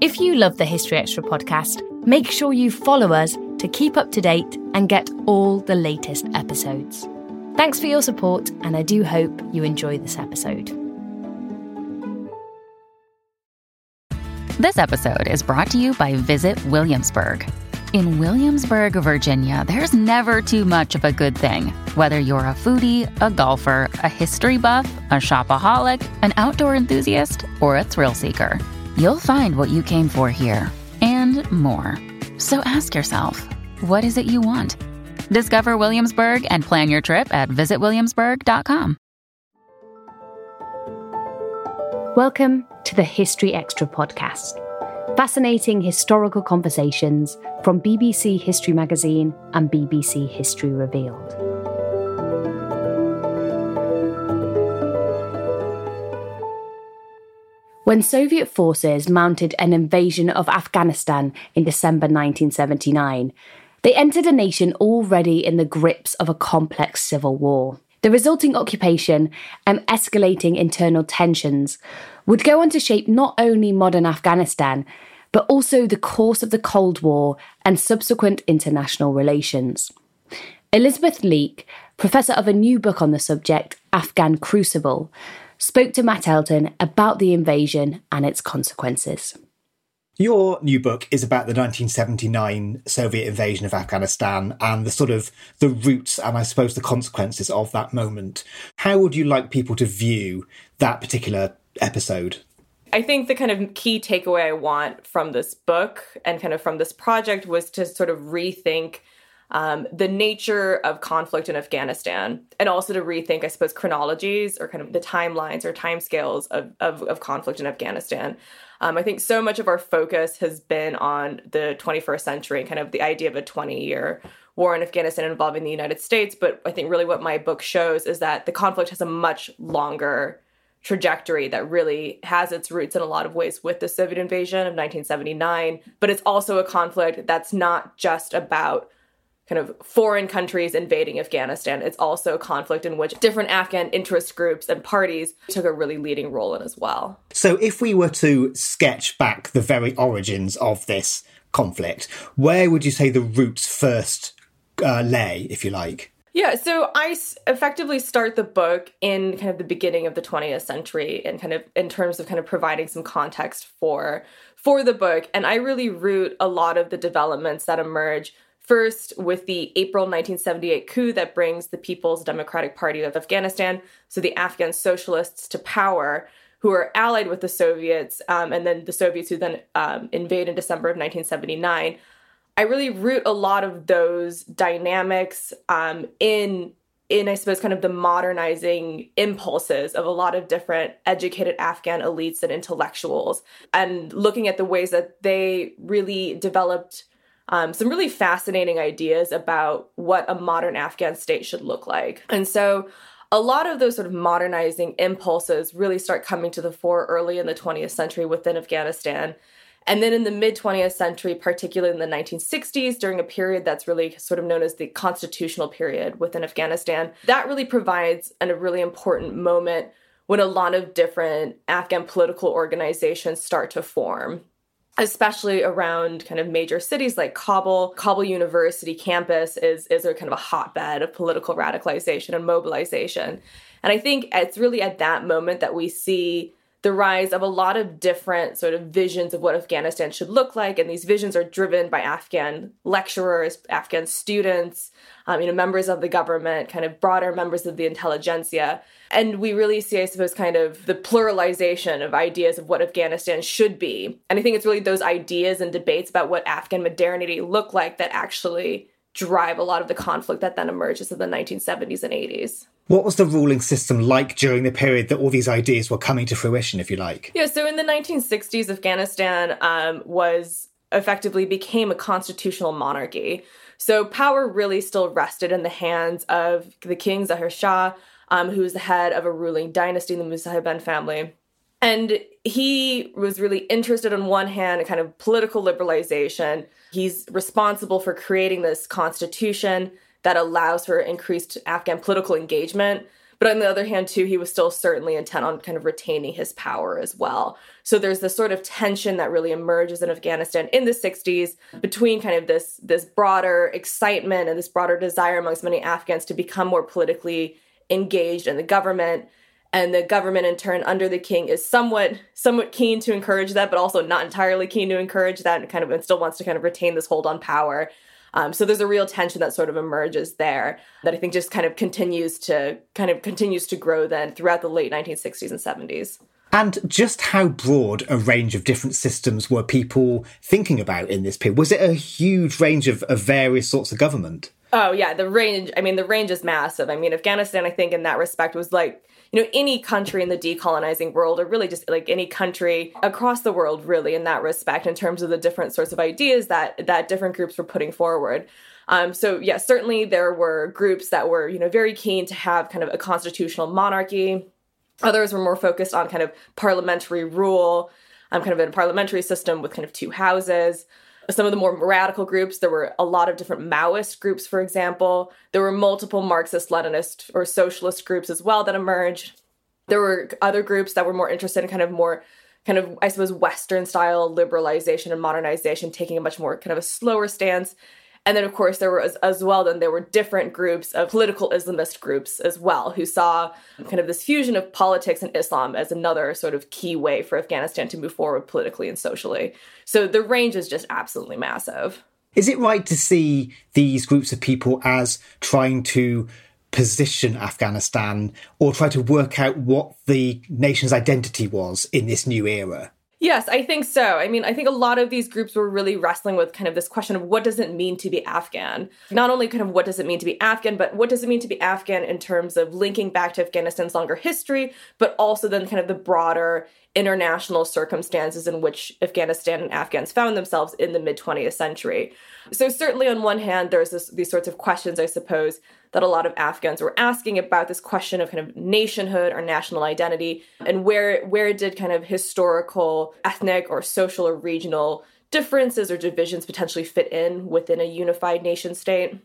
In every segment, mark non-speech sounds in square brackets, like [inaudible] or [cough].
If you love the History Extra podcast, make sure you follow us to keep up to date and get all the latest episodes. Thanks for your support, and I do hope you enjoy this episode. This episode is brought to you by Visit Williamsburg. In Williamsburg, Virginia, there's never too much of a good thing. Whether you're a foodie, a golfer, a history buff, a shopaholic, an outdoor enthusiast, or a thrill seeker, you'll find what you came for here and more. So ask yourself, what is it you want? Discover Williamsburg and plan your trip at visitwilliamsburg.com. Welcome to the History Extra podcast. Fascinating historical conversations from BBC History Magazine and BBC History Revealed. When Soviet forces mounted an invasion of Afghanistan in December 1979, they entered a nation already in the grips of a complex civil war. The resulting occupation and escalating internal tensions would go on to shape not only modern Afghanistan, but also the course of the Cold War and subsequent international relations. Elisabeth Leake, professor of a new book on the subject, Afghan Crucible, spoke to Matt Elton about the invasion and its consequences. Your new book is about the 1979 Soviet invasion of Afghanistan and the sort of the roots and I suppose the consequences of that moment. How would you like people to view that particular episode? I think the kind of key takeaway I want from this book and kind of from this project was to sort of rethink um, the nature of conflict in Afghanistan, and also to rethink, I suppose, chronologies or kind of the timelines or timescales of, of, of conflict in Afghanistan. Um, I think so much of our focus has been on the 21st century and kind of the idea of a 20 year war in Afghanistan involving the United States. But I think really what my book shows is that the conflict has a much longer trajectory that really has its roots in a lot of ways with the Soviet invasion of 1979. But it's also a conflict that's not just about kind of foreign countries invading Afghanistan. It's also a conflict in which different Afghan interest groups and parties took a really leading role in as well. So, if we were to sketch back the very origins of this conflict, where would you say the roots first uh, lay, if you like? Yeah, so I effectively start the book in kind of the beginning of the 20th century and kind of in terms of kind of providing some context for for the book and I really root a lot of the developments that emerge First, with the April 1978 coup that brings the People's Democratic Party of Afghanistan, so the Afghan socialists, to power, who are allied with the Soviets, um, and then the Soviets who then um, invade in December of 1979. I really root a lot of those dynamics um, in in I suppose kind of the modernizing impulses of a lot of different educated Afghan elites and intellectuals, and looking at the ways that they really developed um, some really fascinating ideas about what a modern Afghan state should look like. And so a lot of those sort of modernizing impulses really start coming to the fore early in the 20th century within Afghanistan. And then in the mid 20th century, particularly in the 1960s, during a period that's really sort of known as the constitutional period within Afghanistan, that really provides an, a really important moment when a lot of different Afghan political organizations start to form especially around kind of major cities like Kabul. Kabul University campus is is a kind of a hotbed of political radicalization and mobilization. And I think it's really at that moment that we see the rise of a lot of different sort of visions of what Afghanistan should look like. And these visions are driven by Afghan lecturers, Afghan students, um, you know, members of the government, kind of broader members of the intelligentsia. And we really see, I suppose, kind of the pluralization of ideas of what Afghanistan should be. And I think it's really those ideas and debates about what Afghan modernity look like that actually drive a lot of the conflict that then emerges in the 1970s and 80s. What was the ruling system like during the period that all these ideas were coming to fruition, if you like? Yeah, so in the 1960s, Afghanistan um, was effectively became a constitutional monarchy. So power really still rested in the hands of the king Zahir Shah, um, who was the head of a ruling dynasty, the Musahiban family. And he was really interested on one hand in kind of political liberalization. He's responsible for creating this constitution that allows for increased Afghan political engagement. But on the other hand, too, he was still certainly intent on kind of retaining his power as well. So there's this sort of tension that really emerges in Afghanistan in the 60s between kind of this this broader excitement and this broader desire amongst many Afghans to become more politically engaged in the government and the government in turn under the king is somewhat somewhat keen to encourage that but also not entirely keen to encourage that and kind of and still wants to kind of retain this hold on power um, so there's a real tension that sort of emerges there that i think just kind of continues to kind of continues to grow then throughout the late 1960s and 70s and just how broad a range of different systems were people thinking about in this period? Was it a huge range of, of various sorts of government? Oh yeah, the range. I mean, the range is massive. I mean, Afghanistan, I think, in that respect, was like you know any country in the decolonizing world, or really just like any country across the world, really in that respect, in terms of the different sorts of ideas that that different groups were putting forward. Um, so yeah, certainly there were groups that were you know very keen to have kind of a constitutional monarchy Others were more focused on kind of parliamentary rule, um, kind of a parliamentary system with kind of two houses. Some of the more radical groups, there were a lot of different Maoist groups, for example. There were multiple Marxist, Leninist, or socialist groups as well that emerged. There were other groups that were more interested in kind of more kind of, I suppose, Western style liberalization and modernization, taking a much more kind of a slower stance. And then, of course, there were as, as, well, then there were different groups of political Islamist groups as well who saw kind of this fusion of politics and Islam as another sort of key way for Afghanistan to move forward politically and socially. So the range is just absolutely massive. Is it right to see these groups of people as trying to position Afghanistan or try to work out what the nation's identity was in this new era? Yes, I think so. I mean, I think a lot of these groups were really wrestling with kind of this question of what does it mean to be Afghan? Not only kind of what does it mean to be Afghan, but what does it mean to be Afghan in terms of linking back to Afghanistan's longer history, but also then kind of the broader international circumstances in which Afghanistan and Afghans found themselves in the mid 20th century. So, certainly, on one hand, there's this, these sorts of questions, I suppose, that a lot of Afghans were asking about this question of kind of nationhood or national identity and where where did kind of historical, ethnic, or social or regional differences or divisions potentially fit in within a unified nation state.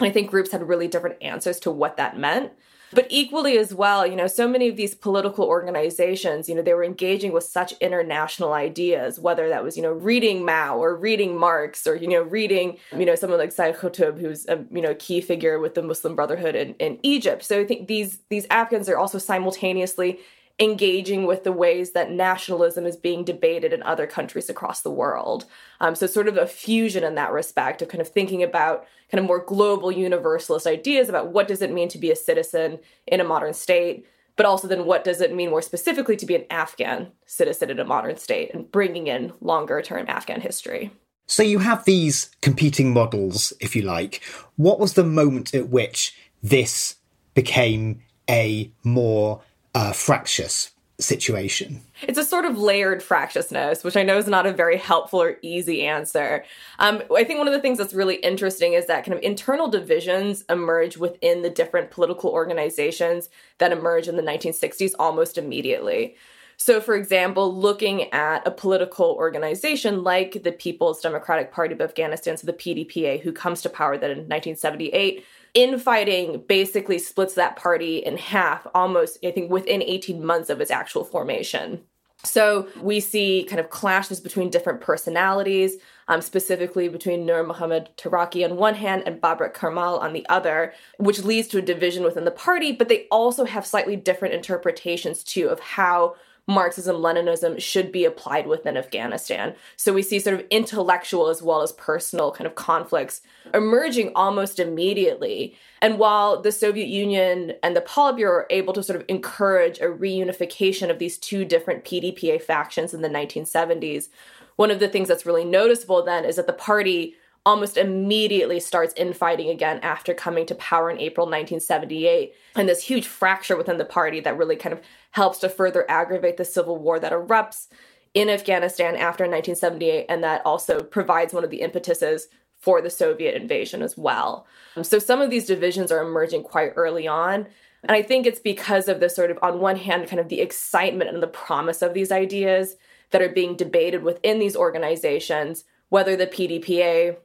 I think groups had really different answers to what that meant. But equally as well, you know, so many of these political organizations, you know, they were engaging with such international ideas, whether that was, you know, reading Mao or reading Marx or, you know, reading, you know, someone like Sayyid Qutb, who's a, you know, key figure with the Muslim Brotherhood in, in Egypt. So I think these these Afghans are also simultaneously engaging with the ways that nationalism is being debated in other countries across the world. Um, so, sort of a fusion in that respect of kind of thinking about kind of more global universalist ideas about what does it mean to be a citizen in a modern state, but also then what does it mean more specifically to be an Afghan citizen in a modern state and bringing in longer term Afghan history. So, you have these competing models, if you like. What was the moment at which this became a more uh, fractious situation? It's a sort of layered fractiousness, which I know is not a very helpful or easy answer. Um, I think one of the things that's really interesting is that kind of internal divisions emerge within the different political organizations that emerge in the 1960s almost immediately. So, for example, looking at a political organization like the People's Democratic Party of Afghanistan, so the PDPA, who comes to power then in 1978, infighting basically splits that party in half almost, I think, within 18 months of its actual formation. So we see kind of clashes between different personalities, um, specifically between Nur Muhammad Taraki on one hand and Babrak Karmal on the other, which leads to a division within the party, but they also have slightly different interpretations too of how Marxism Leninism should be applied within Afghanistan. So we see sort of intellectual as well as personal kind of conflicts emerging almost immediately. And while the Soviet Union and the Politburo are able to sort of encourage a reunification of these two different PDPA factions in the 1970s, one of the things that's really noticeable then is that the party almost immediately starts infighting again after coming to power in April 1978. And this huge fracture within the party that really kind of helps to further aggravate the civil war that erupts in Afghanistan after 1978, and that also provides one of the impetuses for the Soviet invasion as well. So some of these divisions are emerging quite early on. And I think it's because of the sort of, on one hand, kind of the excitement and the promise of these ideas that are being debated within these organizations, whether the PDPA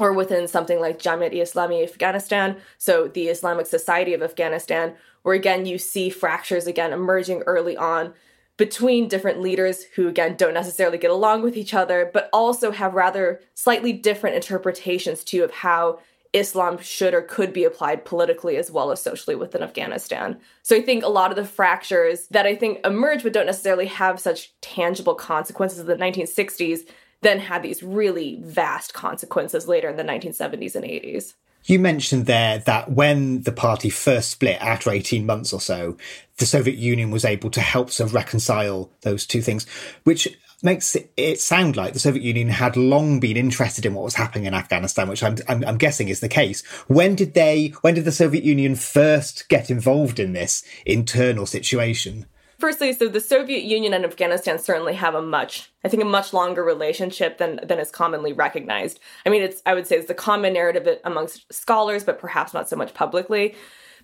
or within something like Jamiat-e-Islami Afghanistan, so the Islamic Society of Afghanistan, where again you see fractures again emerging early on between different leaders who again don't necessarily get along with each other, but also have rather slightly different interpretations too of how Islam should or could be applied politically as well as socially within Afghanistan. So I think a lot of the fractures that I think emerge but don't necessarily have such tangible consequences in the 1960s then had these really vast consequences later in the 1970s and 80s. You mentioned there that when the party first split after 18 months or so, the Soviet Union was able to help to reconcile those two things, which makes it sound like the Soviet Union had long been interested in what was happening in Afghanistan, which I'm, I'm, I'm, guessing is the case. When did they, when did the Soviet Union first get involved in this internal situation? Firstly, so the Soviet Union and Afghanistan certainly have a much, I think, a much longer relationship than than is commonly recognized. I mean, it's I would say it's the common narrative amongst scholars, but perhaps not so much publicly.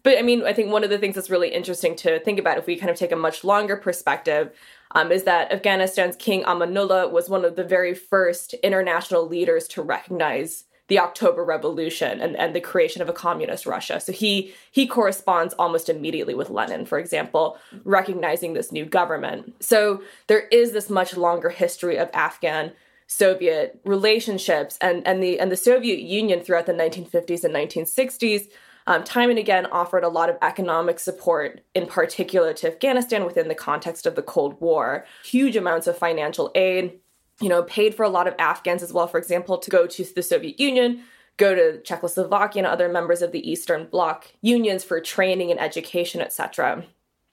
But I mean, I think one of the things that's really interesting to think about if we kind of take a much longer perspective um, is that Afghanistan's King Amanullah was one of the very first international leaders to recognize the October Revolution and, and the creation of a communist Russia. So he he corresponds almost immediately with Lenin, for example, recognizing this new government. So there is this much longer history of Afghan Soviet relationships and, and the and the Soviet Union throughout the 1950s and 1960s um, time and again offered a lot of economic support, in particular to Afghanistan within the context of the Cold War. Huge amounts of financial aid, you know, paid for a lot of Afghans as well, for example, to go to the Soviet Union, go to Czechoslovakia and other members of the Eastern Bloc unions for training and education, etc.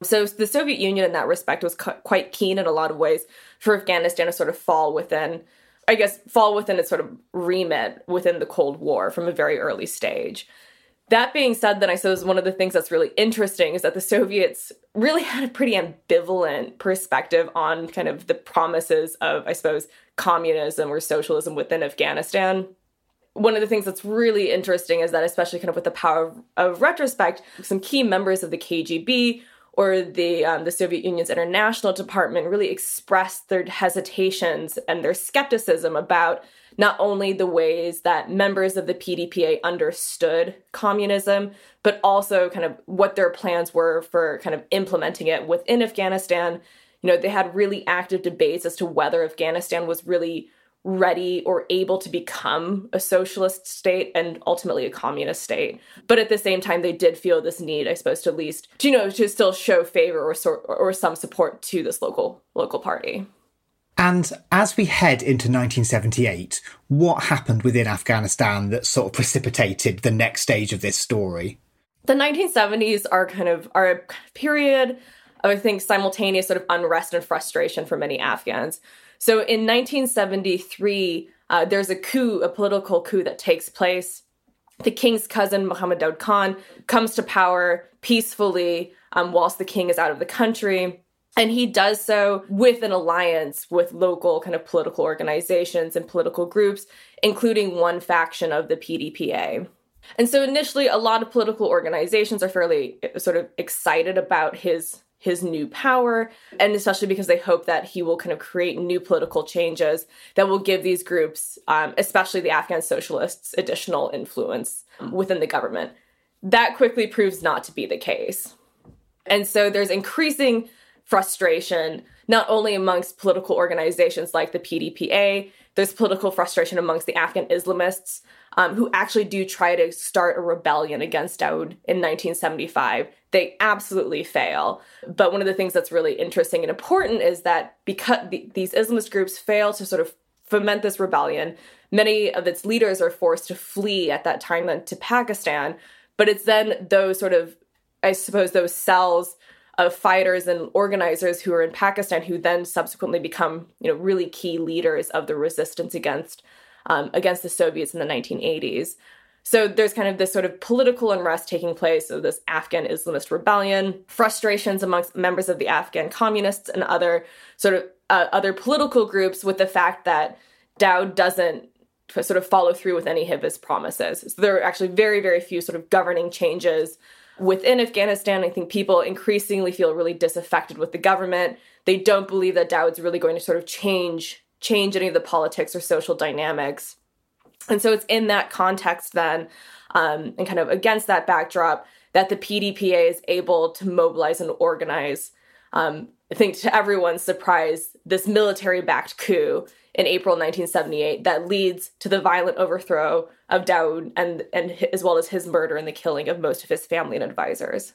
So the Soviet Union, in that respect, was cu- quite keen in a lot of ways for Afghanistan to sort of fall within, I guess, fall within its sort of remit within the Cold War from a very early stage. That being said, then I suppose one of the things that's really interesting is that the Soviets really had a pretty ambivalent perspective on kind of the promises of, I suppose, communism or socialism within Afghanistan. One of the things that's really interesting is that, especially kind of with the power of, of retrospect, some key members of the KGB or the um, the Soviet Union's international department really expressed their hesitations and their skepticism about not only the ways that members of the PDPA understood communism, but also kind of what their plans were for kind of implementing it within Afghanistan. You know, they had really active debates as to whether Afghanistan was really ready or able to become a socialist state and ultimately a communist state. But at the same time, they did feel this need, I suppose, to at least, to, you know, to still show favor or, sort, or some support to this local local party. And as we head into 1978, what happened within Afghanistan that sort of precipitated the next stage of this story? The 1970s are kind of are a period of I think simultaneous sort of unrest and frustration for many Afghans. So in 1973, uh, there's a coup, a political coup that takes place. The king's cousin, Muhammad Daud Khan, comes to power peacefully um, whilst the king is out of the country. And he does so with an alliance with local kind of political organizations and political groups, including one faction of the PDPA. And so initially, a lot of political organizations are fairly uh, sort of excited about his his new power, and especially because they hope that he will kind of create new political changes that will give these groups, um, especially the Afghan socialists, additional influence within the government. That quickly proves not to be the case. And so there's increasing frustration, not only amongst political organizations like the PDPA, there's political frustration amongst the Afghan Islamists um, who actually do try to start a rebellion against Daud in 1975. They absolutely fail. But one of the things that's really interesting and important is that because the, these Islamist groups fail to sort of foment this rebellion, many of its leaders are forced to flee at that time then to Pakistan. But it's then those sort of, I suppose, those cells of fighters and organizers who are in Pakistan who then subsequently become, you know, really key leaders of the resistance against um, against the Soviets in the 1980s. So there's kind of this sort of political unrest taking place of this Afghan Islamist rebellion, frustrations amongst members of the Afghan communists and other sort of uh, other political groups with the fact that Daud doesn't sort of follow through with any of his promises. So there are actually very, very few sort of governing changes within Afghanistan, I think people increasingly feel really disaffected with the government. They don't believe that Daud's really going to sort of change change any of the politics or social dynamics. And so it's in that context then, um, and kind of against that backdrop, that the PDPA is able to mobilize and organize. Um, I think to everyone's surprise, this military backed coup in April 1978 that leads to the violent overthrow of Daoud and, and as well as his murder and the killing of most of his family and advisors.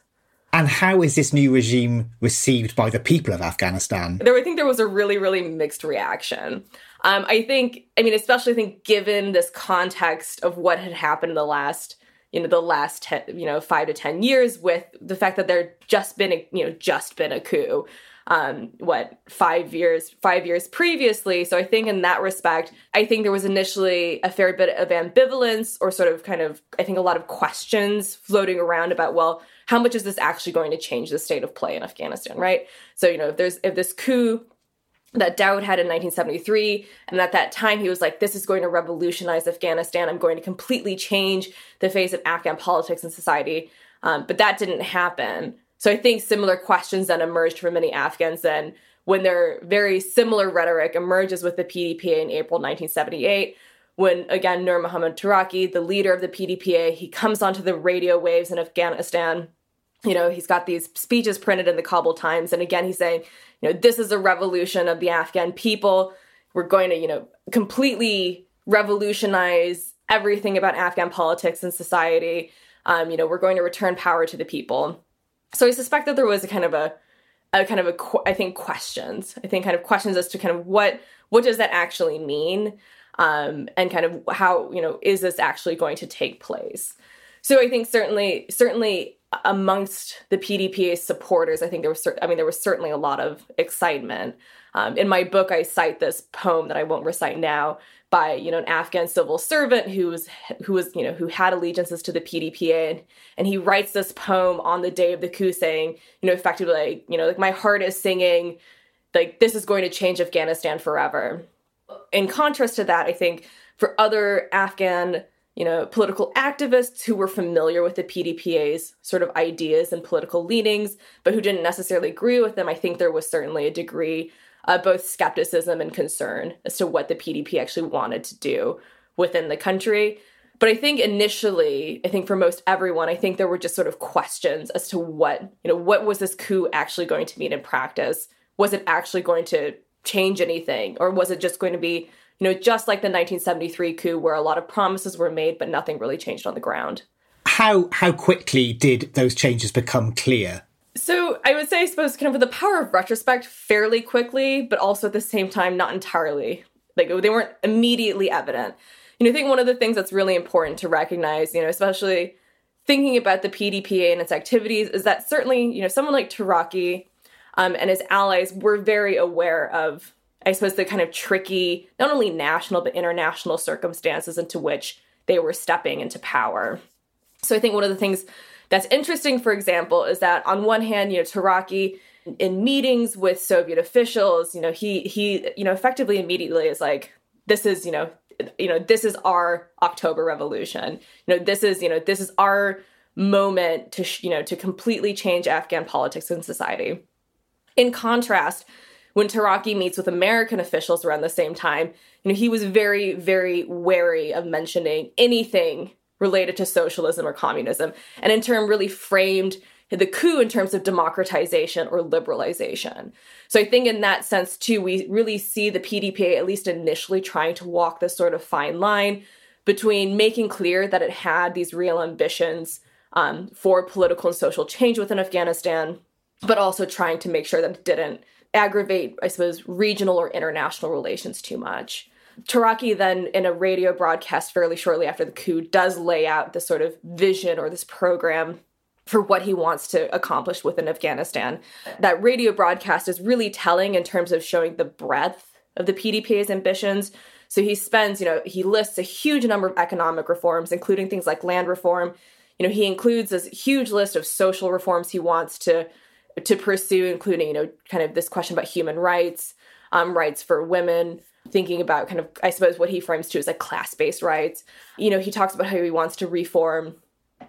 And how is this new regime received by the people of Afghanistan? There, I think there was a really, really mixed reaction. Um, I think, I mean, especially I think given this context of what had happened in the last, you know, the last, ten, you know, five to ten years, with the fact that there just been, a, you know, just been a coup, um, what five years five years previously. So I think in that respect, I think there was initially a fair bit of ambivalence or sort of kind of I think a lot of questions floating around about well, how much is this actually going to change the state of play in Afghanistan, right? So you know if there's if this coup that Daoud had in 1973. And at that time, he was like, this is going to revolutionize Afghanistan. I'm going to completely change the face of Afghan politics and society. Um, but that didn't happen. So I think similar questions then emerged for many Afghans then when their very similar rhetoric emerges with the PDPA in April 1978 when again Nur Muhammad Taraki, the leader of the PDPA, he comes onto the radio waves in Afghanistan. You know, he's got these speeches printed in the Kabul Times, and again he's saying, you know, this is a revolution of the Afghan people. We're going to, you know, completely revolutionize everything about Afghan politics and society. Um, you know, we're going to return power to the people. So I suspect that there was a kind of a, a kind of a, I think questions. I think kind of questions as to kind of what what does that actually mean, um, and kind of how you know is this actually going to take place. So I think certainly certainly amongst the PDPA supporters, I think there was I mean there was certainly a lot of excitement. Um, in my book, I cite this poem that I won't recite now by you know an Afghan civil servant who was who was you know who had allegiances to the PDPA and, and he writes this poem on the day of the coup saying you know effectively like you know like my heart is singing like this is going to change Afghanistan forever. In contrast to that, I think for other Afghan you know political activists who were familiar with the PDPA's sort of ideas and political leanings but who didn't necessarily agree with them, I think there was certainly a degree uh, both skepticism and concern as to what the PDP actually wanted to do within the country. But I think initially, I think for most everyone, I think there were just sort of questions as to what, you know, what was this coup actually going to mean in practice? Was it actually going to change anything? Or was it just going to be, you know, just like the 1973 coup where a lot of promises were made, but nothing really changed on the ground? How how quickly did those changes become clear? So I would say, I suppose, kind of with the power of retrospect, fairly quickly, but also at the same time, not entirely. Like they weren't immediately evident. You know, I think one of the things that's really important to recognize, you know, especially thinking about the PDPA and its activities, is that certainly, you know, someone like Taraki um, and his allies were very aware of, I suppose, the kind of tricky, not only national but international circumstances into which they were stepping into power. So I think one of the things that's interesting, for example, is that on one hand, you know, Taraki in meetings with Soviet officials, you know, he he, you know, effectively immediately is like, this is, you know, you know, this is our October Revolution. You know, this is, you know, this is our moment to, you know, to completely change Afghan politics and society. In contrast, when Taraki meets with American officials around the same time, you know, he was very, very wary of mentioning anything related to socialism or communism, and in turn really framed the coup in terms of democratization or liberalization. So I think in that sense too, we really see the PDPA at least initially trying to walk this sort of fine line between making clear that it had these real ambitions um, for political and social change within Afghanistan, but also trying to make sure that it didn't aggravate, I suppose, regional or international relations too much. Taraki then, in a radio broadcast fairly shortly after the coup, does lay out this sort of vision or this program for what he wants to accomplish within Afghanistan. That radio broadcast is really telling in terms of showing the breadth of the PDPA's ambitions. So he spends, you know, he lists a huge number of economic reforms, including things like land reform. You know, he includes this huge list of social reforms he wants to to pursue, including, you know, kind of this question about human rights, um, rights for women, thinking about kind of, I suppose, what he frames to as like class based rights. You know, he talks about how he wants to reform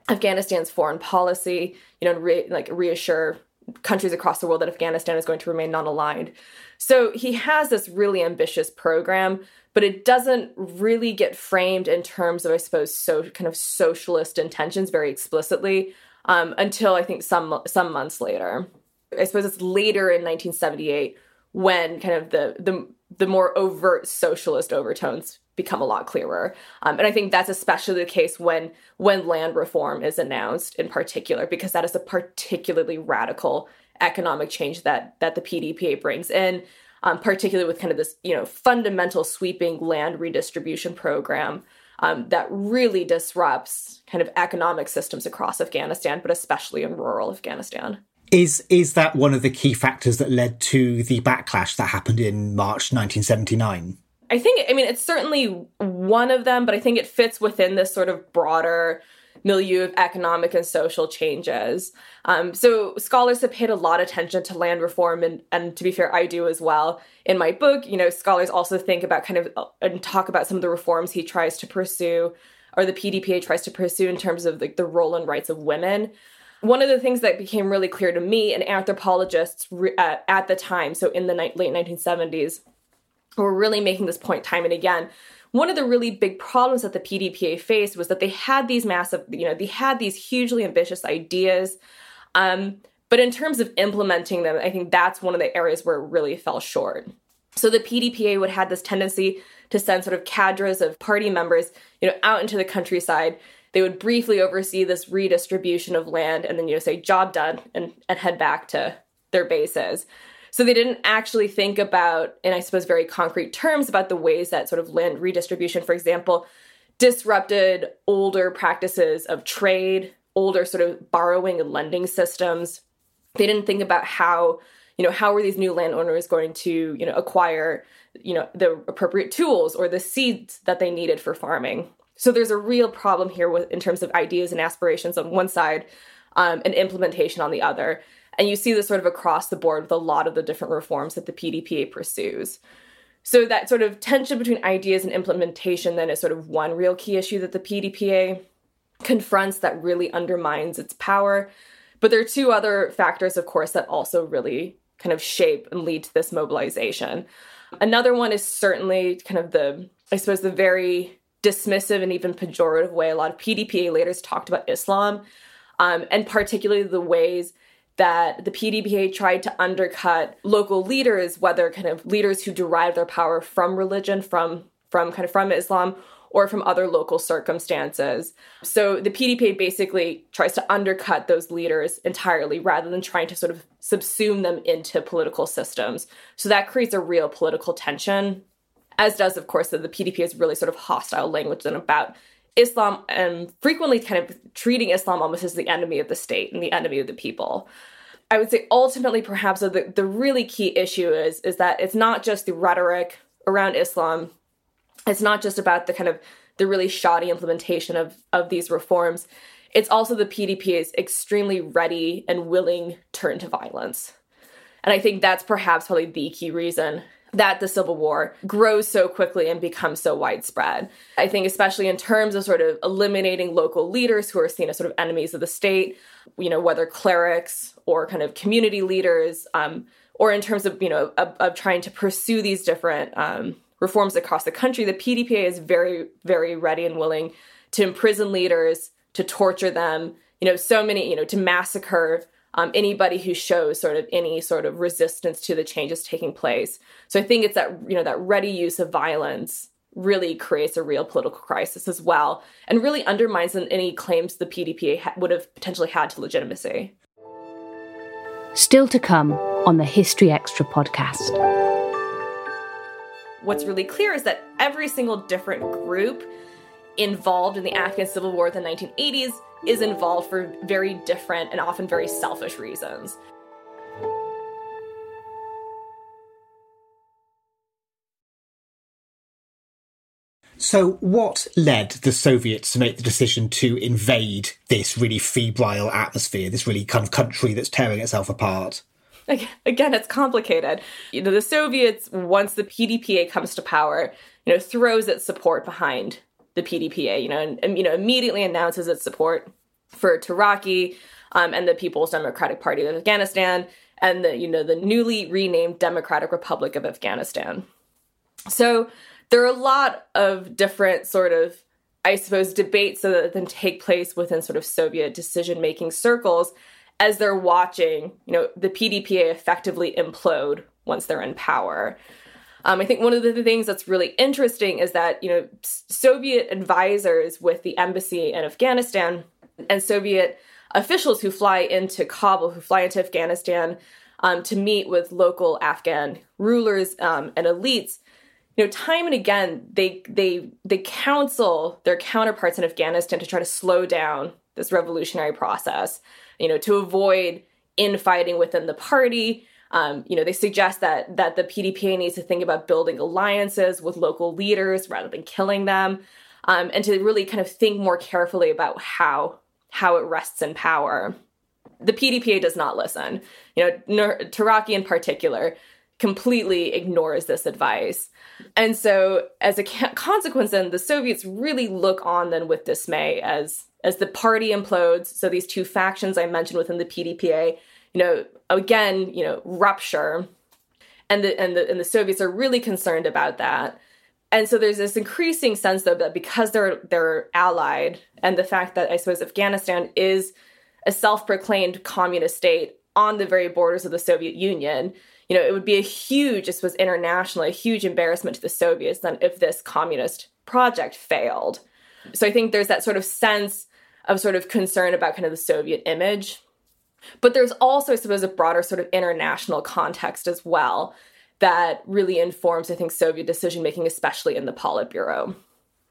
Afghanistan's foreign policy, you know, re- like reassure countries across the world that Afghanistan is going to remain non aligned. So he has this really ambitious program, but but it doesn't really get framed in terms of, I suppose, so kind of socialist intentions very explicitly um, until I think some some months later. I suppose it's later in 1978 when kind of the the the more overt socialist overtones become a lot clearer. Um, and I think that's especially the case when when land reform is announced in particular, because that is a particularly radical economic change that that the PDPA brings in, um, particularly with kind of this you know fundamental sweeping land redistribution program um, that really disrupts kind of economic systems across Afghanistan, but especially in rural Afghanistan. Is is that one of the key factors that led to the backlash that happened in March 1979? I think I mean it's certainly one of them, but I think it fits within this sort of broader milieu of economic and social changes. Um, so scholars have paid a lot of attention to land reform, and, and to be fair, I do as well. In my book, you know, scholars also think about kind of uh, and talk about some of the reforms he tries to pursue, or the PDPA tries to pursue in terms of like the role and rights of women. One of the things that became really clear to me and anthropologists re- uh, at the time, so in the ni- late 1970s, were really making this point time and again. One of the really big problems that the PDPA faced was that they had these massive, you know, they had these hugely ambitious ideas. Um, but in terms of implementing them, I think that's one of the areas where it really fell short. So the PDPA would have this tendency to send sort of cadres of party members, you know, out into the countryside they would briefly oversee this redistribution of land and then you know say job done and, and head back to their bases. So they didn't actually think about in i suppose very concrete terms about the ways that sort of land redistribution for example disrupted older practices of trade older sort of borrowing and lending systems. They didn't think about how you know how were these new landowners going to you know acquire you know the appropriate tools or the seeds that they needed for farming so there's a real problem here with in terms of ideas and aspirations on one side um, and implementation on the other. And you see this sort of across the board with a lot of the different reforms that the PDPA pursues. So that sort of tension between ideas and implementation then is sort of one real key issue that the PDPA confronts that really undermines its power. But there are two other factors, of course, that also really kind of shape and lead to this mobilization. Another one is certainly kind of the, I suppose, the very dismissive and even pejorative way a lot of PDPA leaders talked about Islam, um, and particularly the ways that the PDPA tried to undercut local leaders, whether kind of leaders who derive their power from religion, from from kind of from Islam, or from other local circumstances. So the PDPA basically tries to undercut those leaders entirely rather than trying to sort of subsume them into political systems. So that creates a real political tension as does, of course, that the PDP is really sort of hostile language and about Islam and frequently kind of treating Islam almost as the enemy of the state and the enemy of the people. I would say ultimately, perhaps the, the really key issue is is that it's not just the rhetoric around Islam. It's not just about the kind of the really shoddy implementation of of these reforms. It's also the PDP's extremely ready and willing to turn to violence. And I think that's perhaps probably the key reason that the Civil War grows so quickly and becomes so widespread. I think, especially in terms of sort of eliminating local leaders who are seen as sort of enemies of the state, you know, whether clerics or kind of community leaders, um, or in terms of, you know, of, of trying to pursue these different um, reforms across the country, the PDPA is very, very ready and willing to imprison leaders, to torture them, you know, so many, you know, to massacre um, anybody who shows sort of any sort of resistance to the changes taking place. So I think it's that you know that ready use of violence really creates a real political crisis as well, and really undermines any claims the PDPA ha- would have potentially had to legitimacy. Still to come on the History Extra podcast. What's really clear is that every single different group involved in the Afghan civil war in the 1980s is involved for very different and often very selfish reasons. So, what led the Soviets to make the decision to invade this really febrile atmosphere, this really kind of country that's tearing itself apart? Again, it's complicated. You know, the Soviets, once the PDPA comes to power, you know, throws its support behind the PDPA, you know, and, you know immediately announces its support for Taraki um, and the People's Democratic Party of Afghanistan and the you know the newly renamed Democratic Republic of Afghanistan. So there are a lot of different sort of, I suppose, debates that then take place within sort of Soviet decision making circles as they're watching, you know, the PDPA effectively implode once they're in power. Um, I think one of the things that's really interesting is that, you know, Soviet advisors with the embassy in Afghanistan and Soviet officials who fly into Kabul, who fly into Afghanistan um, to meet with local Afghan rulers um, and elites, you know, time and again, they they they counsel their counterparts in Afghanistan to try to slow down this revolutionary process, you know, to avoid infighting within the party, um, you know, they suggest that that the PDPA needs to think about building alliances with local leaders rather than killing them, um, and to really kind of think more carefully about how how it rests in power. The PDPA does not listen. You know, Taraki in particular completely ignores this advice. And so, as a consequence, then the Soviets really look on then with dismay as as the party implodes. So these two factions I mentioned within the PDPA you know, again, you know, rupture. And the and the and the Soviets are really concerned about that. And so there's this increasing sense though that because they're they're allied and the fact that I suppose Afghanistan is a self-proclaimed communist state on the very borders of the Soviet Union, you know, it would be a huge, I was internationally, a huge embarrassment to the Soviets then if this communist project failed. So I think there's that sort of sense of sort of concern about kind of the Soviet image but there's also, I suppose, a broader sort of international context as well that really informs, I think, Soviet decision making, especially in the Politburo.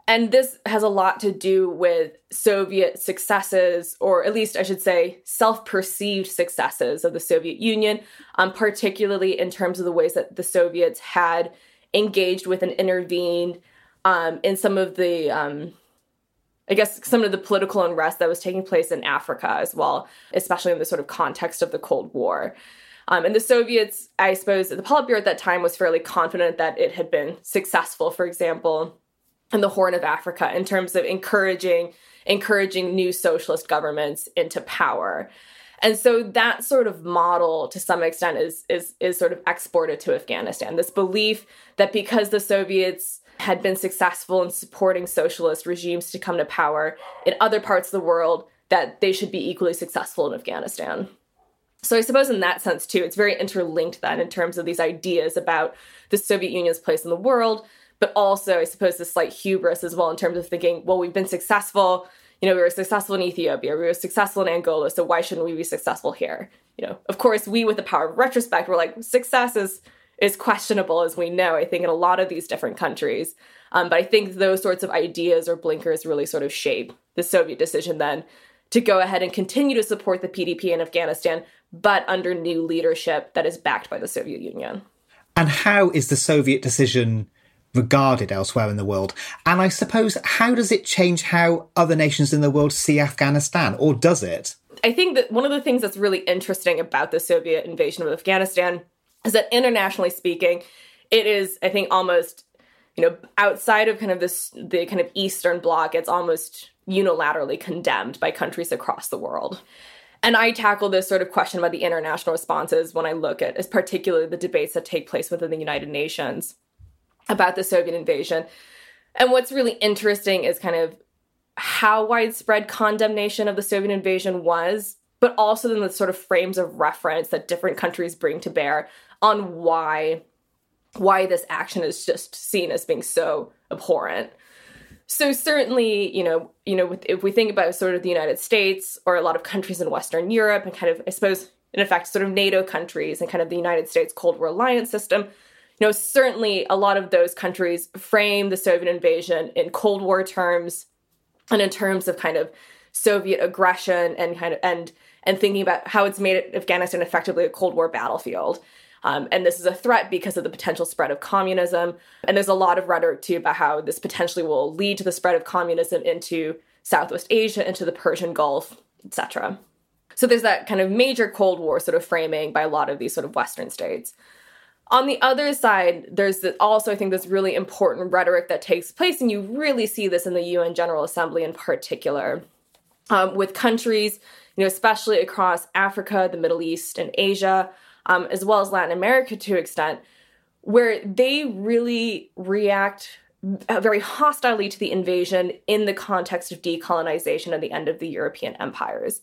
And this has a lot to do with Soviet successes, or at least I should say, self perceived successes of the Soviet Union, um, particularly in terms of the ways that the Soviets had engaged with and intervened um, in some of the um, I guess some of the political unrest that was taking place in Africa as well, especially in the sort of context of the Cold War. Um, and the Soviets, I suppose, the Politburo at that time was fairly confident that it had been successful, for example, in the Horn of Africa in terms of encouraging encouraging new socialist governments into power. And so that sort of model to some extent is is is sort of exported to Afghanistan. This belief that because the Soviets had been successful in supporting socialist regimes to come to power in other parts of the world that they should be equally successful in Afghanistan. So I suppose in that sense too, it's very interlinked then in terms of these ideas about the Soviet Union's place in the world, but also I suppose the slight hubris as well in terms of thinking, well, we've been successful. You know, we were successful in Ethiopia, we were successful in Angola, so why shouldn't we be successful here? You know, of course, we with the power of retrospect, we're like, success is is questionable, as we know, I think, in a lot of these different countries. Um, but I think those sorts of ideas or blinkers really sort of shape the Soviet decision then to go ahead and continue to support the PDP in Afghanistan, but under new leadership that is backed by the Soviet Union. And how is the Soviet decision regarded elsewhere in the world? And I suppose, how does it change how other nations in the world see Afghanistan, or does it? I think that one of the things that's really interesting about the Soviet invasion of Afghanistan is that internationally speaking, it is, I think, almost, you know, outside of kind of this, the kind of Eastern bloc, it's almost unilaterally condemned by countries across the world. And I tackle this sort of question about the international responses when I look at, is particularly the debates that take place within the United Nations about the Soviet invasion. And what's really interesting is kind of how widespread condemnation of the Soviet invasion was, but also then the sort of frames of reference that different countries bring to bear on why why this action is just seen as being so abhorrent. So certainly, you know, you know, if we think about sort of the United States or a lot of countries in Western Europe and kind of, I suppose, in effect, sort of NATO countries and kind of the United States Cold War alliance system, you know, certainly a lot of those countries frame the Soviet invasion in Cold War terms and in terms of kind of Soviet aggression and kind of and and thinking about how it's made Afghanistan effectively a Cold War battlefield. Um, and this is a threat because of the potential spread of communism. And there's a lot of rhetoric too about how this potentially will lead to the spread of communism into Southwest Asia, into the Persian Gulf, etc. So there's that kind of major Cold War sort of framing by a lot of these sort of Western states. On the other side, there's also, I think, this really important rhetoric that takes place, and you really see this in the UN General Assembly in particular, um, with countries, you know, especially across Africa, the Middle East, and Asia, um, as well as Latin America to an extent, where they really react very hostilely to the invasion in the context of decolonization and the end of the European empires.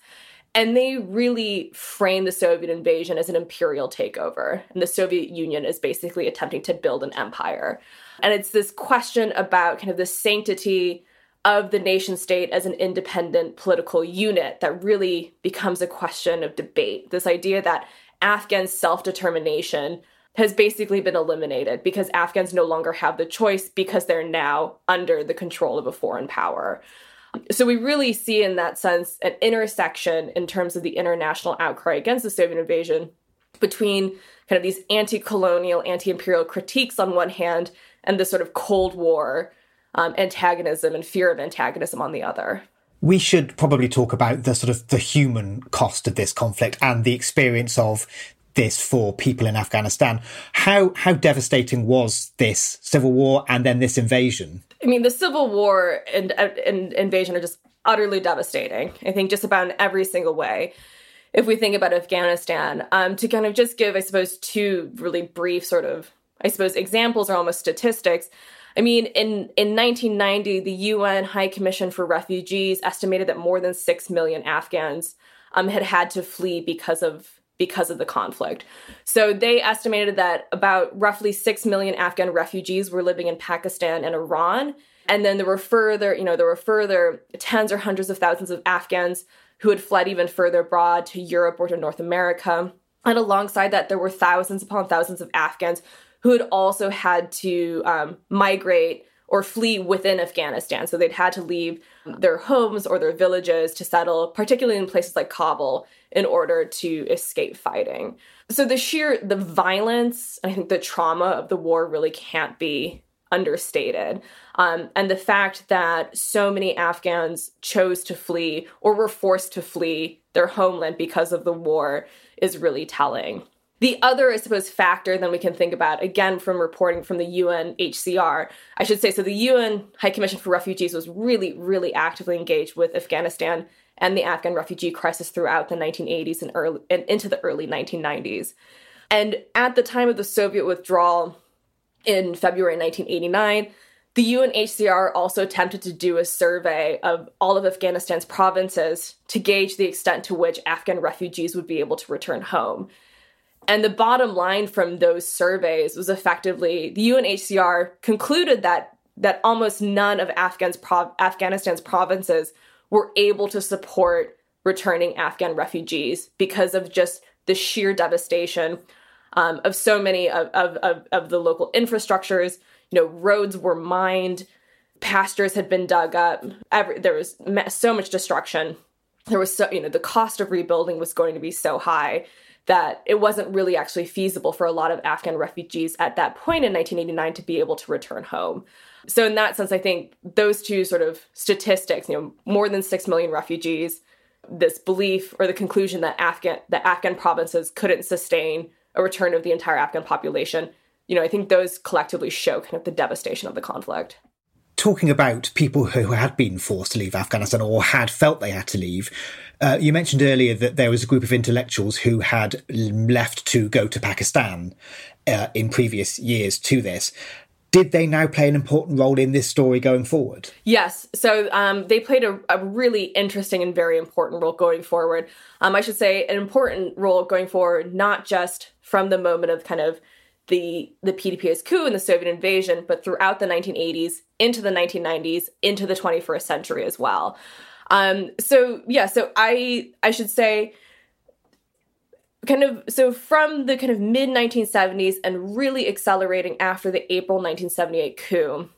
And they really frame the Soviet invasion as an imperial takeover. And the Soviet Union is basically attempting to build an empire. And it's this question about kind of the sanctity of the nation state as an independent political unit that really becomes a question of debate. This idea that Afghan self determination has basically been eliminated because Afghans no longer have the choice because they're now under the control of a foreign power. So we really see in that sense an intersection in terms of the international outcry against the Soviet invasion between kind of these anti-colonial, anti-imperial critiques on one hand and the sort of Cold War um, antagonism and fear of antagonism on the other. We should probably talk about the sort of the human cost of this conflict and the experience of this for people in Afghanistan. How how devastating was this civil war and then this invasion? I mean, the civil war and, and invasion are just utterly devastating. I think just about in every single way. If we think about Afghanistan, um, to kind of just give, I suppose, two really brief sort of, I suppose, examples or almost statistics. I mean, in, in 1990, the UN High Commission for Refugees estimated that more than 6 million Afghans um, had had to flee because of because of the conflict. So they estimated that about roughly 6 million Afghan refugees were living in Pakistan and Iran. And then there were further, you know, there were further tens or hundreds of thousands of Afghans who had fled even further abroad to Europe or to North America. And alongside that, there were thousands upon thousands of Afghans who had also had to um, migrate or flee within Afghanistan. So they'd had to leave their homes or their villages to settle, particularly in places like Kabul, in order to escape fighting. So the sheer the violence, I think the trauma of the war really can't be understated. Um, and the fact that so many Afghans chose to flee or were forced to flee their homeland because of the war is really telling. The other, I suppose, factor then we can think about, again, from reporting from the UNHCR, I should say, so the UN High Commission for Refugees was really, really actively engaged with Afghanistan and the Afghan refugee crisis throughout the 1980s and, early, and into the early 1990s. And at the time of the Soviet withdrawal in February 1989, the UNHCR also attempted to do a survey of all of Afghanistan's provinces to gauge the extent to which Afghan refugees would be able to return home. And the bottom line from those surveys was effectively the UNHCR concluded that that almost none of Afghan's Afghanistan's provinces were able to support returning Afghan refugees because of just the sheer devastation um, of so many of, of, of, of the local infrastructures. You know, roads were mined, pastures had been dug up. Every, there was so much destruction. There was so you know the cost of rebuilding was going to be so high that it wasn't really actually feasible for a lot of Afghan refugees at that point in 1989 to be able to return home. So in that sense, I think those two sort of statistics, you know, more than 6 million refugees, this belief or the conclusion that Afghan that Afghan provinces couldn't sustain a return of the entire Afghan population, you know, I think those collectively show kind of the devastation of the conflict talking about people who had been forced to leave Afghanistan or had felt they had to leave, uh, you mentioned earlier that there was a group of intellectuals who had left to go to Pakistan uh, in previous years to this. Did they now play an important role in this story going forward? Yes. So um, they played a, a, really interesting and very important role going forward. Um, I should say an important role going forward, not just from the moment of kind of the the PDP's coup and the Soviet invasion, but throughout the 1980s, into the 1990s, into the 21st century as well. Um, so yeah, so I I should say kind of so from the kind of mid 1970s and really accelerating after the April 1978 coup,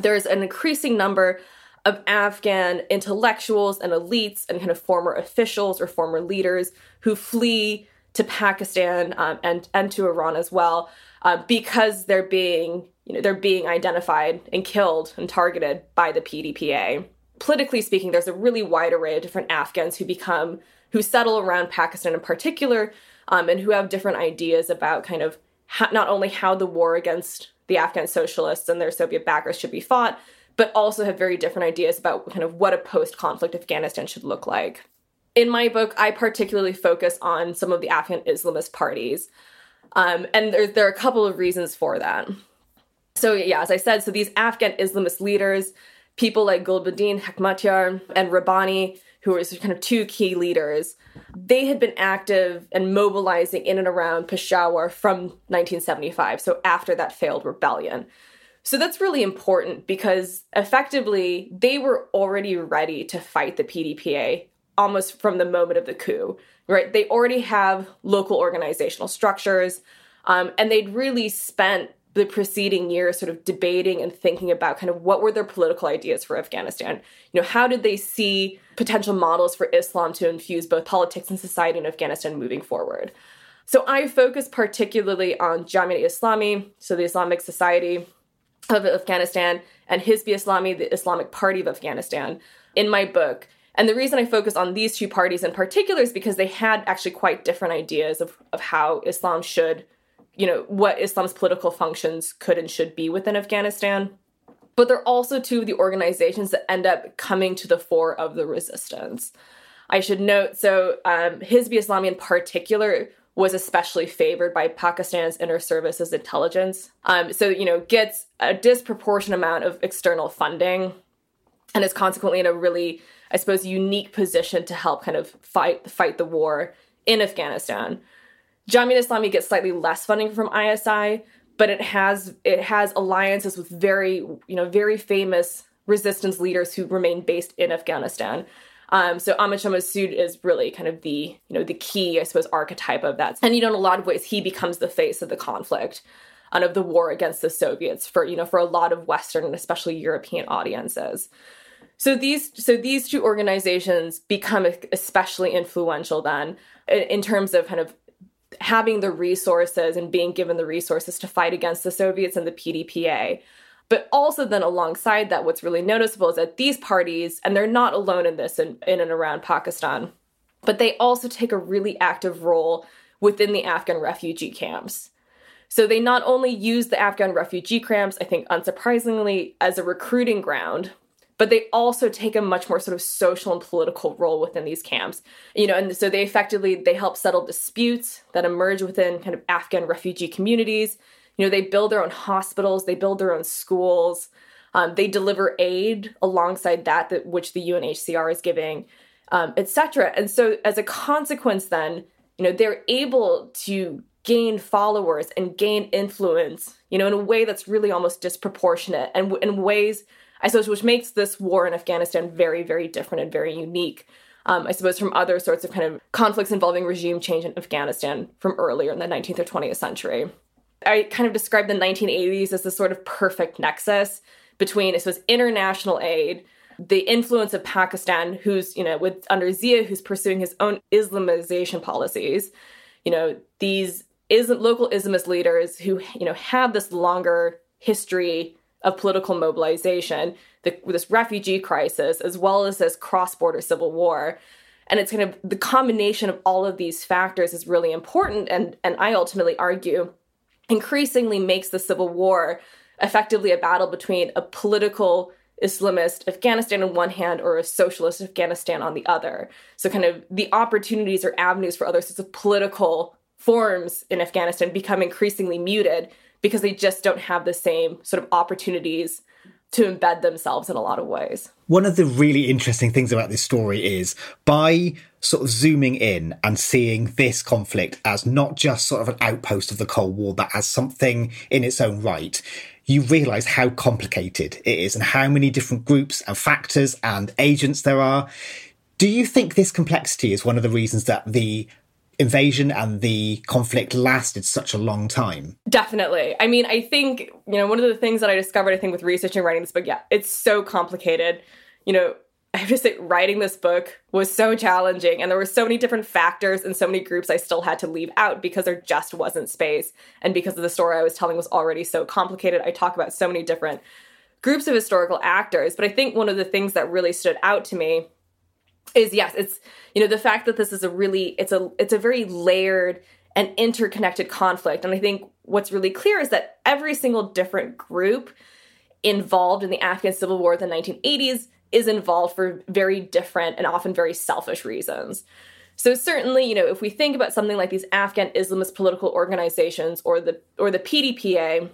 there's an increasing number of Afghan intellectuals and elites and kind of former officials or former leaders who flee to Pakistan um, and and to Iran as well uh, because they're being you know they're being identified and killed and targeted by the PDPA politically speaking, there's a really wide array of different Afghans who become, who settle around Pakistan in particular, um, and who have different ideas about kind of ha- not only how the war against the Afghan socialists and their Soviet backers should be fought, but also have very different ideas about kind of what a post conflict Afghanistan should look like. In my book, I particularly focus on some of the Afghan Islamist parties. Um, and there, there are a couple of reasons for that. So, yeah, as I said, so these Afghan Islamist leaders, people like Gulbuddin Hekmatyar and Rabbani, who were kind of two key leaders, they had been active and mobilizing in and around Peshawar from 1975, so after that failed rebellion. So that's really important because effectively they were already ready to fight the PDPA almost from the moment of the coup, right? They already have local organizational structures, um, and they'd really spent the preceding years sort of debating and thinking about kind of what were their political ideas for Afghanistan. You know, how did they see potential models for Islam to infuse both politics and society in Afghanistan moving forward? So I focus particularly on Jamiat Islami, so the Islamic Society of Afghanistan, and Hizb Islami, the Islamic Party of Afghanistan, in my book. And the reason I focus on these two parties in particular is because they had actually quite different ideas of, of how Islam should you know, what Islam's political functions could and should be within Afghanistan. But they're also two of the organizations that end up coming to the fore of the resistance. I should note so, um, Hizb Islami in particular was especially favored by Pakistan's inter services intelligence. Um, so, you know, gets a disproportionate amount of external funding and is consequently in a really, I suppose, unique position to help kind of fight fight the war in Afghanistan. Jamiat Islami gets slightly less funding from ISI, but it has it has alliances with very you know very famous resistance leaders who remain based in Afghanistan. Um, so Ahmad Shah Massoud is really kind of the you know the key I suppose archetype of that, and you know in a lot of ways he becomes the face of the conflict and of the war against the Soviets for you know for a lot of Western and especially European audiences. So these so these two organizations become especially influential then in terms of kind of having the resources and being given the resources to fight against the Soviets and the PDPA. But also, then alongside that, what's really noticeable is that these parties, and they're not alone in this in, in and around Pakistan, but they also take a really active role within the Afghan refugee camps. So they not only use the Afghan refugee camps, I think unsurprisingly, as a recruiting ground but they also take a much more sort of social and political role within these camps. You know and so they effectively they help settle disputes that emerge within kind of afghan refugee communities. You know they build their own hospitals they build their own schools um, they deliver aid alongside that, that which the unhcr is giving um, etc and so as a consequence then you know they're able to gain followers and gain influence you know in a way that's really almost disproportionate and in ways I suppose, which makes this war in Afghanistan very, very different and very unique. Um, I suppose from other sorts of kind of conflicts involving regime change in Afghanistan from earlier in the 19th or 20th century. I kind of describe the 1980s as the sort of perfect nexus between, I suppose, international aid, the influence of Pakistan, who's, you know, with under Zia, who's pursuing his own Islamization policies, you know, these Islam, local Islamist leaders who, you know, have this longer history of political mobilization, the, this refugee crisis, as well as this cross border civil war. And it's kind of the combination of all of these factors is really important. And, and I ultimately argue increasingly makes the civil war effectively a battle between a political Islamist Afghanistan on one hand or a socialist Afghanistan on the other. So, kind of the opportunities or avenues for other sorts of political forms in Afghanistan become increasingly muted because they just don't have the same sort of opportunities to embed themselves in a lot of ways. One of the really interesting things about this story is by sort of zooming in and seeing this conflict as not just sort of an outpost of the Cold War, but as something in its own right, you realize how complicated it is and how many different groups and factors and agents there are. Do you think this complexity is one of the reasons that the invasion and the conflict lasted such a long time. Definitely. I mean, I think, you know, one of the things that I discovered, I think, with researching and writing this book, yeah, it's so complicated. You know, [laughs] I have to say, writing this book was so challenging, and there were so many different factors and so many groups I still had to leave out because there just wasn't space. And because of the story I was telling was already so complicated, I talk about so many different groups of historical actors. But I think one of the things that really stood out to me is yes, it's you know the fact that this is a really it's a it's a very layered and interconnected conflict. And I think what's really clear is that every single different group involved in the Afghan civil war in the 1980s is involved for very different and often very selfish reasons. So certainly, you know, if we think about something like these Afghan Islamist political organizations or the or the PDPA,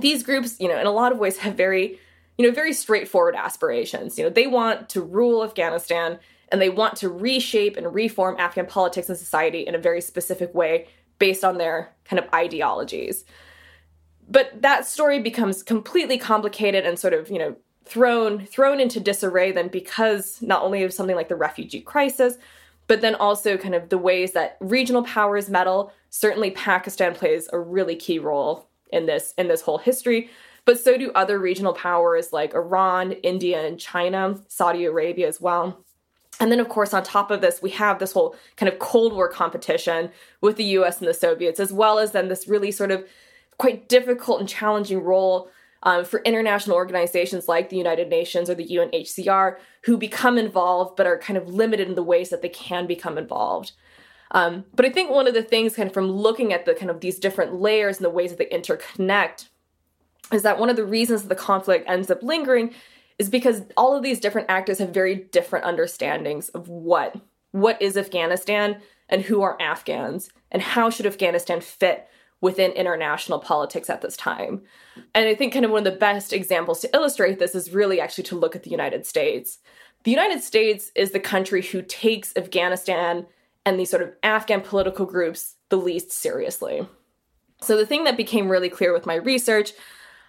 these groups, you know, in a lot of ways have very, you know, very straightforward aspirations. You know, they want to rule Afghanistan and they want to reshape and reform Afghan politics and society in a very specific way based on their kind of ideologies. But that story becomes completely complicated and sort of, you know, thrown thrown into disarray then because not only of something like the refugee crisis, but then also kind of the ways that regional powers meddle. Certainly Pakistan plays a really key role in this in this whole history, but so do other regional powers like Iran, India, and China, Saudi Arabia as well. And then, of course, on top of this, we have this whole kind of Cold War competition with the US and the Soviets, as well as then this really sort of quite difficult and challenging role um, for international organizations like the United Nations or the UNHCR who become involved but are kind of limited in the ways that they can become involved. Um, but I think one of the things, kind of from looking at the kind of these different layers and the ways that they interconnect, is that one of the reasons the conflict ends up lingering is because all of these different actors have very different understandings of what what is Afghanistan and who are Afghans and how should Afghanistan fit within international politics at this time. And I think kind of one of the best examples to illustrate this is really actually to look at the United States. The United States is the country who takes Afghanistan and these sort of Afghan political groups the least seriously. So the thing that became really clear with my research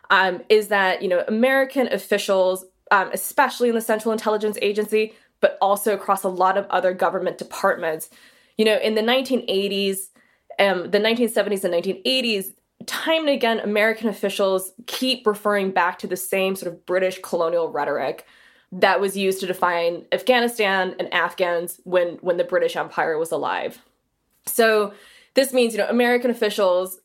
um, is that you know American officials um, especially in the Central Intelligence Agency, but also across a lot of other government departments. You know, in the 1980s, um, the 1970s and 1980s, time and again, American officials keep referring back to the same sort of British colonial rhetoric that was used to define Afghanistan and Afghans when when the British Empire was alive. So this means, you know, American officials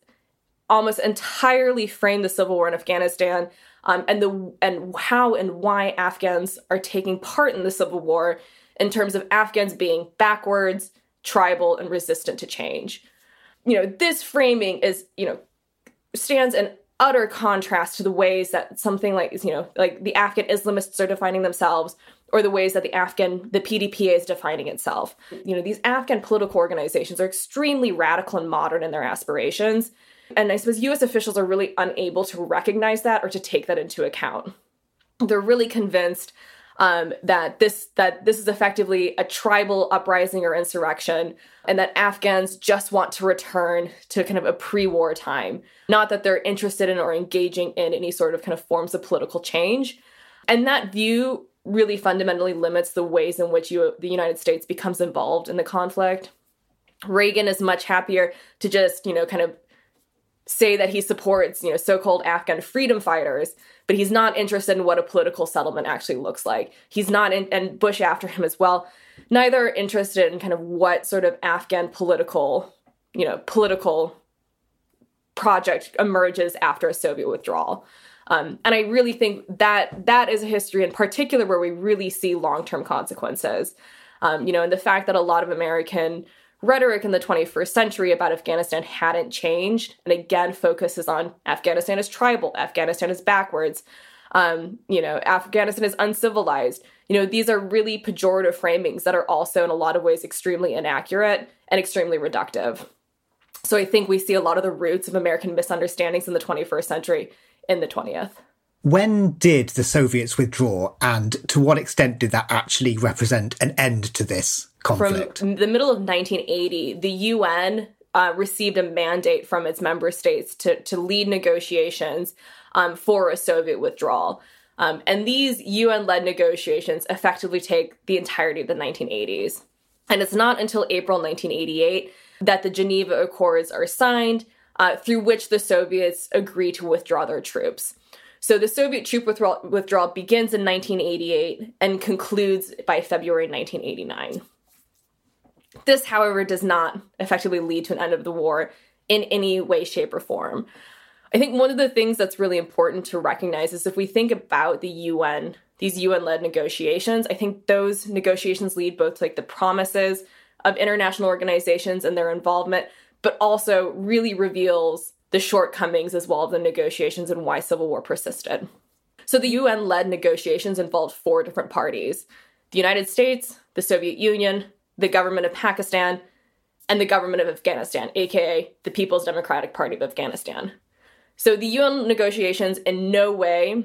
almost entirely frame the civil war in Afghanistan um, and the and how and why Afghans are taking part in the civil war in terms of Afghans being backwards, tribal, and resistant to change. You know, this framing is you know stands in utter contrast to the ways that something like you know like the Afghan Islamists are defining themselves or the ways that the Afghan the PDPA is defining itself. You know, these Afghan political organizations are extremely radical and modern in their aspirations and I suppose US officials are really unable to recognize that or to take that into account. They're really convinced um, that this that this is effectively a tribal uprising or insurrection, and that Afghans just want to return to kind of a pre-war time, not that they're interested in or engaging in any sort of kind of forms of political change. And that view really fundamentally limits the ways in which you, the United States becomes involved in the conflict. Reagan is much happier to just, you know, kind of say that he supports, you know, so-called Afghan freedom fighters, but he's not interested in what a political settlement actually looks like. He's not in, and Bush after him as well. Neither interested in kind of what sort of Afghan political, you know, political project emerges after a Soviet withdrawal. Um, and I really think that that is a history in particular where we really see long-term consequences. Um, you know, and the fact that a lot of American rhetoric in the 21st century about Afghanistan hadn't changed, and again focuses on Afghanistan is tribal, Afghanistan is backwards, um, you know, Afghanistan is uncivilized. You know, these are really pejorative framings that are also in a lot of ways extremely inaccurate and extremely reductive. So I think we see a lot of the roots of American misunderstandings in the 21st century in the 20th. When did the Soviets withdraw, and to what extent did that actually represent an end to this conflict? From the middle of 1980, the UN uh, received a mandate from its member states to, to lead negotiations um, for a Soviet withdrawal. Um, and these UN led negotiations effectively take the entirety of the 1980s. And it's not until April 1988 that the Geneva Accords are signed, uh, through which the Soviets agree to withdraw their troops. So the Soviet troop withdrawal, withdrawal begins in 1988 and concludes by February 1989. This, however, does not effectively lead to an end of the war in any way, shape, or form. I think one of the things that's really important to recognize is if we think about the UN, these UN led negotiations, I think those negotiations lead both to like the promises of international organizations and their involvement, but also really reveals the shortcomings as well of the negotiations and why civil war persisted. So the UN led negotiations involved four different parties the United States, the Soviet Union, the government of Pakistan, and the government of Afghanistan, aka the People's Democratic Party of Afghanistan. So the UN negotiations in no way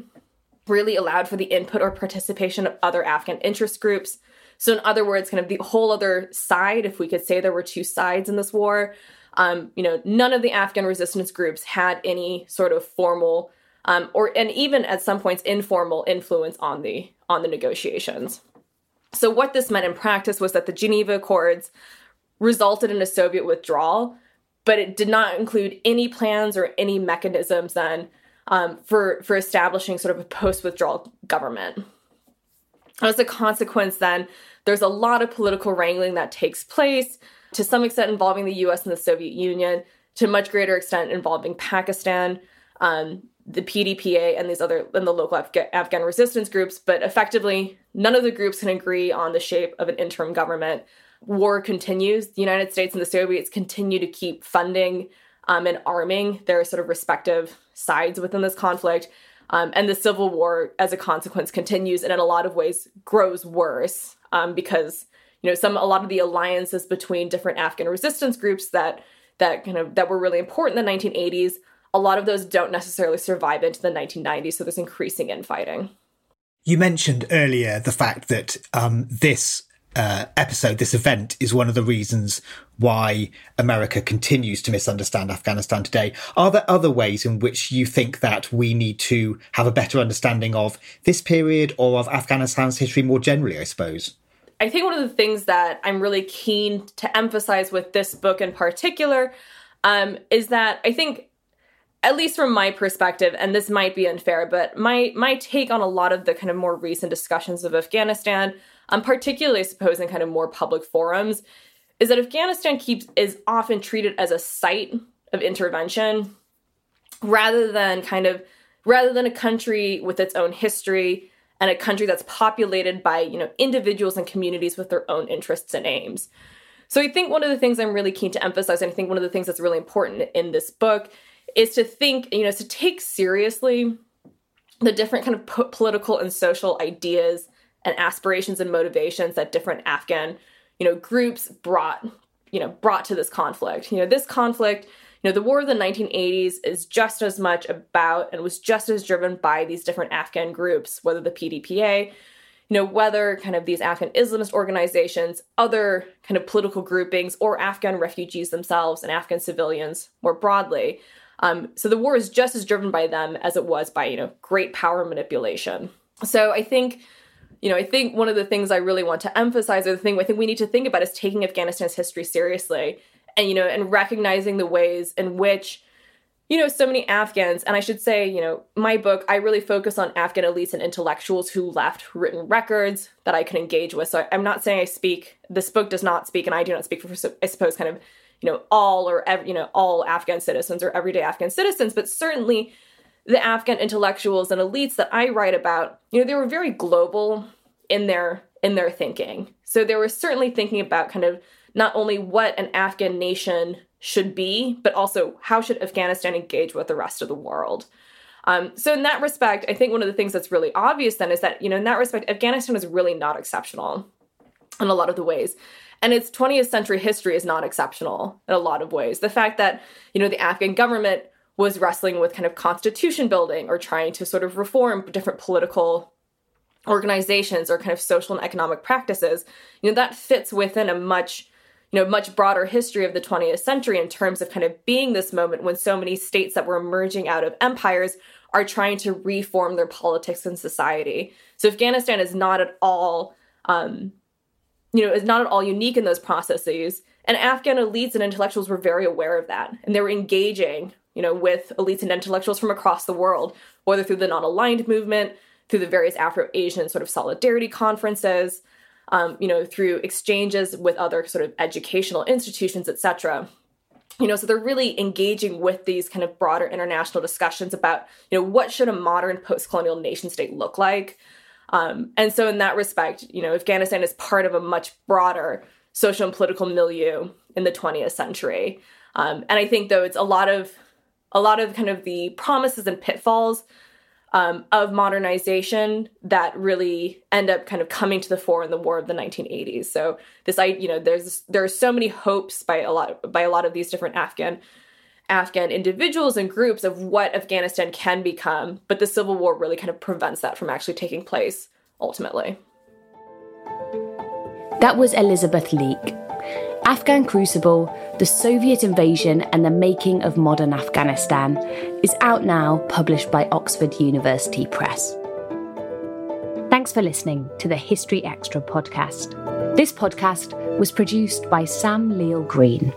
really allowed for the input or participation of other Afghan interest groups. So, in other words, kind of the whole other side, if we could say there were two sides in this war, um, you know, none of the Afghan resistance groups had any sort of formal um, or and even at some points informal influence on the on the negotiations. So what this meant in practice was that the Geneva Accords resulted in a Soviet withdrawal, but it did not include any plans or any mechanisms then um, for for establishing sort of a post-withdrawal government. As a consequence, then there's a lot of political wrangling that takes place, to some extent involving the U.S. and the Soviet Union, to much greater extent involving Pakistan. Um, the PDPA and these other and the local Afghan resistance groups, but effectively none of the groups can agree on the shape of an interim government. War continues. The United States and the Soviets continue to keep funding um, and arming their sort of respective sides within this conflict. Um, and the civil war, as a consequence, continues and in a lot of ways grows worse um, because know some a lot of the alliances between different Afghan resistance groups that that kind of that were really important in the 1980s a lot of those don't necessarily survive into the 1990s, so there's increasing infighting. You mentioned earlier the fact that um, this uh, episode, this event, is one of the reasons why America continues to misunderstand Afghanistan today. Are there other ways in which you think that we need to have a better understanding of this period or of Afghanistan's history more generally, I suppose? I think one of the things that I'm really keen to emphasize with this book in particular um, is that I think at least from my perspective and this might be unfair but my my take on a lot of the kind of more recent discussions of afghanistan um, particularly I suppose in kind of more public forums is that afghanistan keeps is often treated as a site of intervention rather than kind of rather than a country with its own history and a country that's populated by you know individuals and communities with their own interests and aims so i think one of the things i'm really keen to emphasize and i think one of the things that's really important in this book is to think, you know, to take seriously the different kind of po- political and social ideas and aspirations and motivations that different Afghan, you know, groups brought, you know, brought to this conflict. You know, this conflict, you know, the war of the 1980s is just as much about and was just as driven by these different Afghan groups, whether the PDPA, you know, whether kind of these Afghan Islamist organizations, other kind of political groupings, or Afghan refugees themselves and Afghan civilians more broadly. Um, so the war is just as driven by them as it was by, you know, great power manipulation. So I think, you know, I think one of the things I really want to emphasize, or the thing I think we need to think about is taking Afghanistan's history seriously and, you know, and recognizing the ways in which, you know, so many Afghans, and I should say, you know, my book, I really focus on Afghan elites and intellectuals who left written records that I can engage with. So I'm not saying I speak, this book does not speak, and I do not speak for, I suppose, kind of you know all or you know all Afghan citizens or everyday Afghan citizens, but certainly the Afghan intellectuals and elites that I write about, you know, they were very global in their in their thinking. So they were certainly thinking about kind of not only what an Afghan nation should be, but also how should Afghanistan engage with the rest of the world. Um, so in that respect, I think one of the things that's really obvious then is that you know in that respect, Afghanistan is really not exceptional in a lot of the ways. And its 20th century history is not exceptional in a lot of ways. The fact that, you know, the Afghan government was wrestling with kind of constitution building or trying to sort of reform different political organizations or kind of social and economic practices, you know, that fits within a much you know much broader history of the 20th century in terms of kind of being this moment when so many states that were emerging out of empires are trying to reform their politics and society so afghanistan is not at all um, you know, is not at all unique in those processes. And Afghan elites and intellectuals were very aware of that. And they were engaging, you know, with elites and intellectuals from across the world, whether through the non aligned movement, through the various Afro Asian sort of solidarity conferences, um, you know, through exchanges with other sort of educational institutions, etc. You know, so they're really engaging with these kind of broader international discussions about, you know, what should a modern post colonial nation state look like? Um, and so, in that respect, you know, Afghanistan is part of a much broader social and political milieu in the 20th century. Um, and I think, though, it's a lot of a lot of kind of the promises and pitfalls um, of modernization that really end up kind of coming to the fore in the war of the 1980s. So this, I, you know, there's there are so many hopes by a lot by a lot of these different Afghan Afghan individuals and groups of what Afghanistan can become, but the civil war really kind of prevents that from actually taking place ultimately. That was Elisabeth Leake. Afghan Crucible, The Soviet Invasion and the Making of Modern Afghanistan, is out now, published by Oxford University Press. Thanks for listening to the History Extra podcast. This podcast was produced by Sam Leal Green.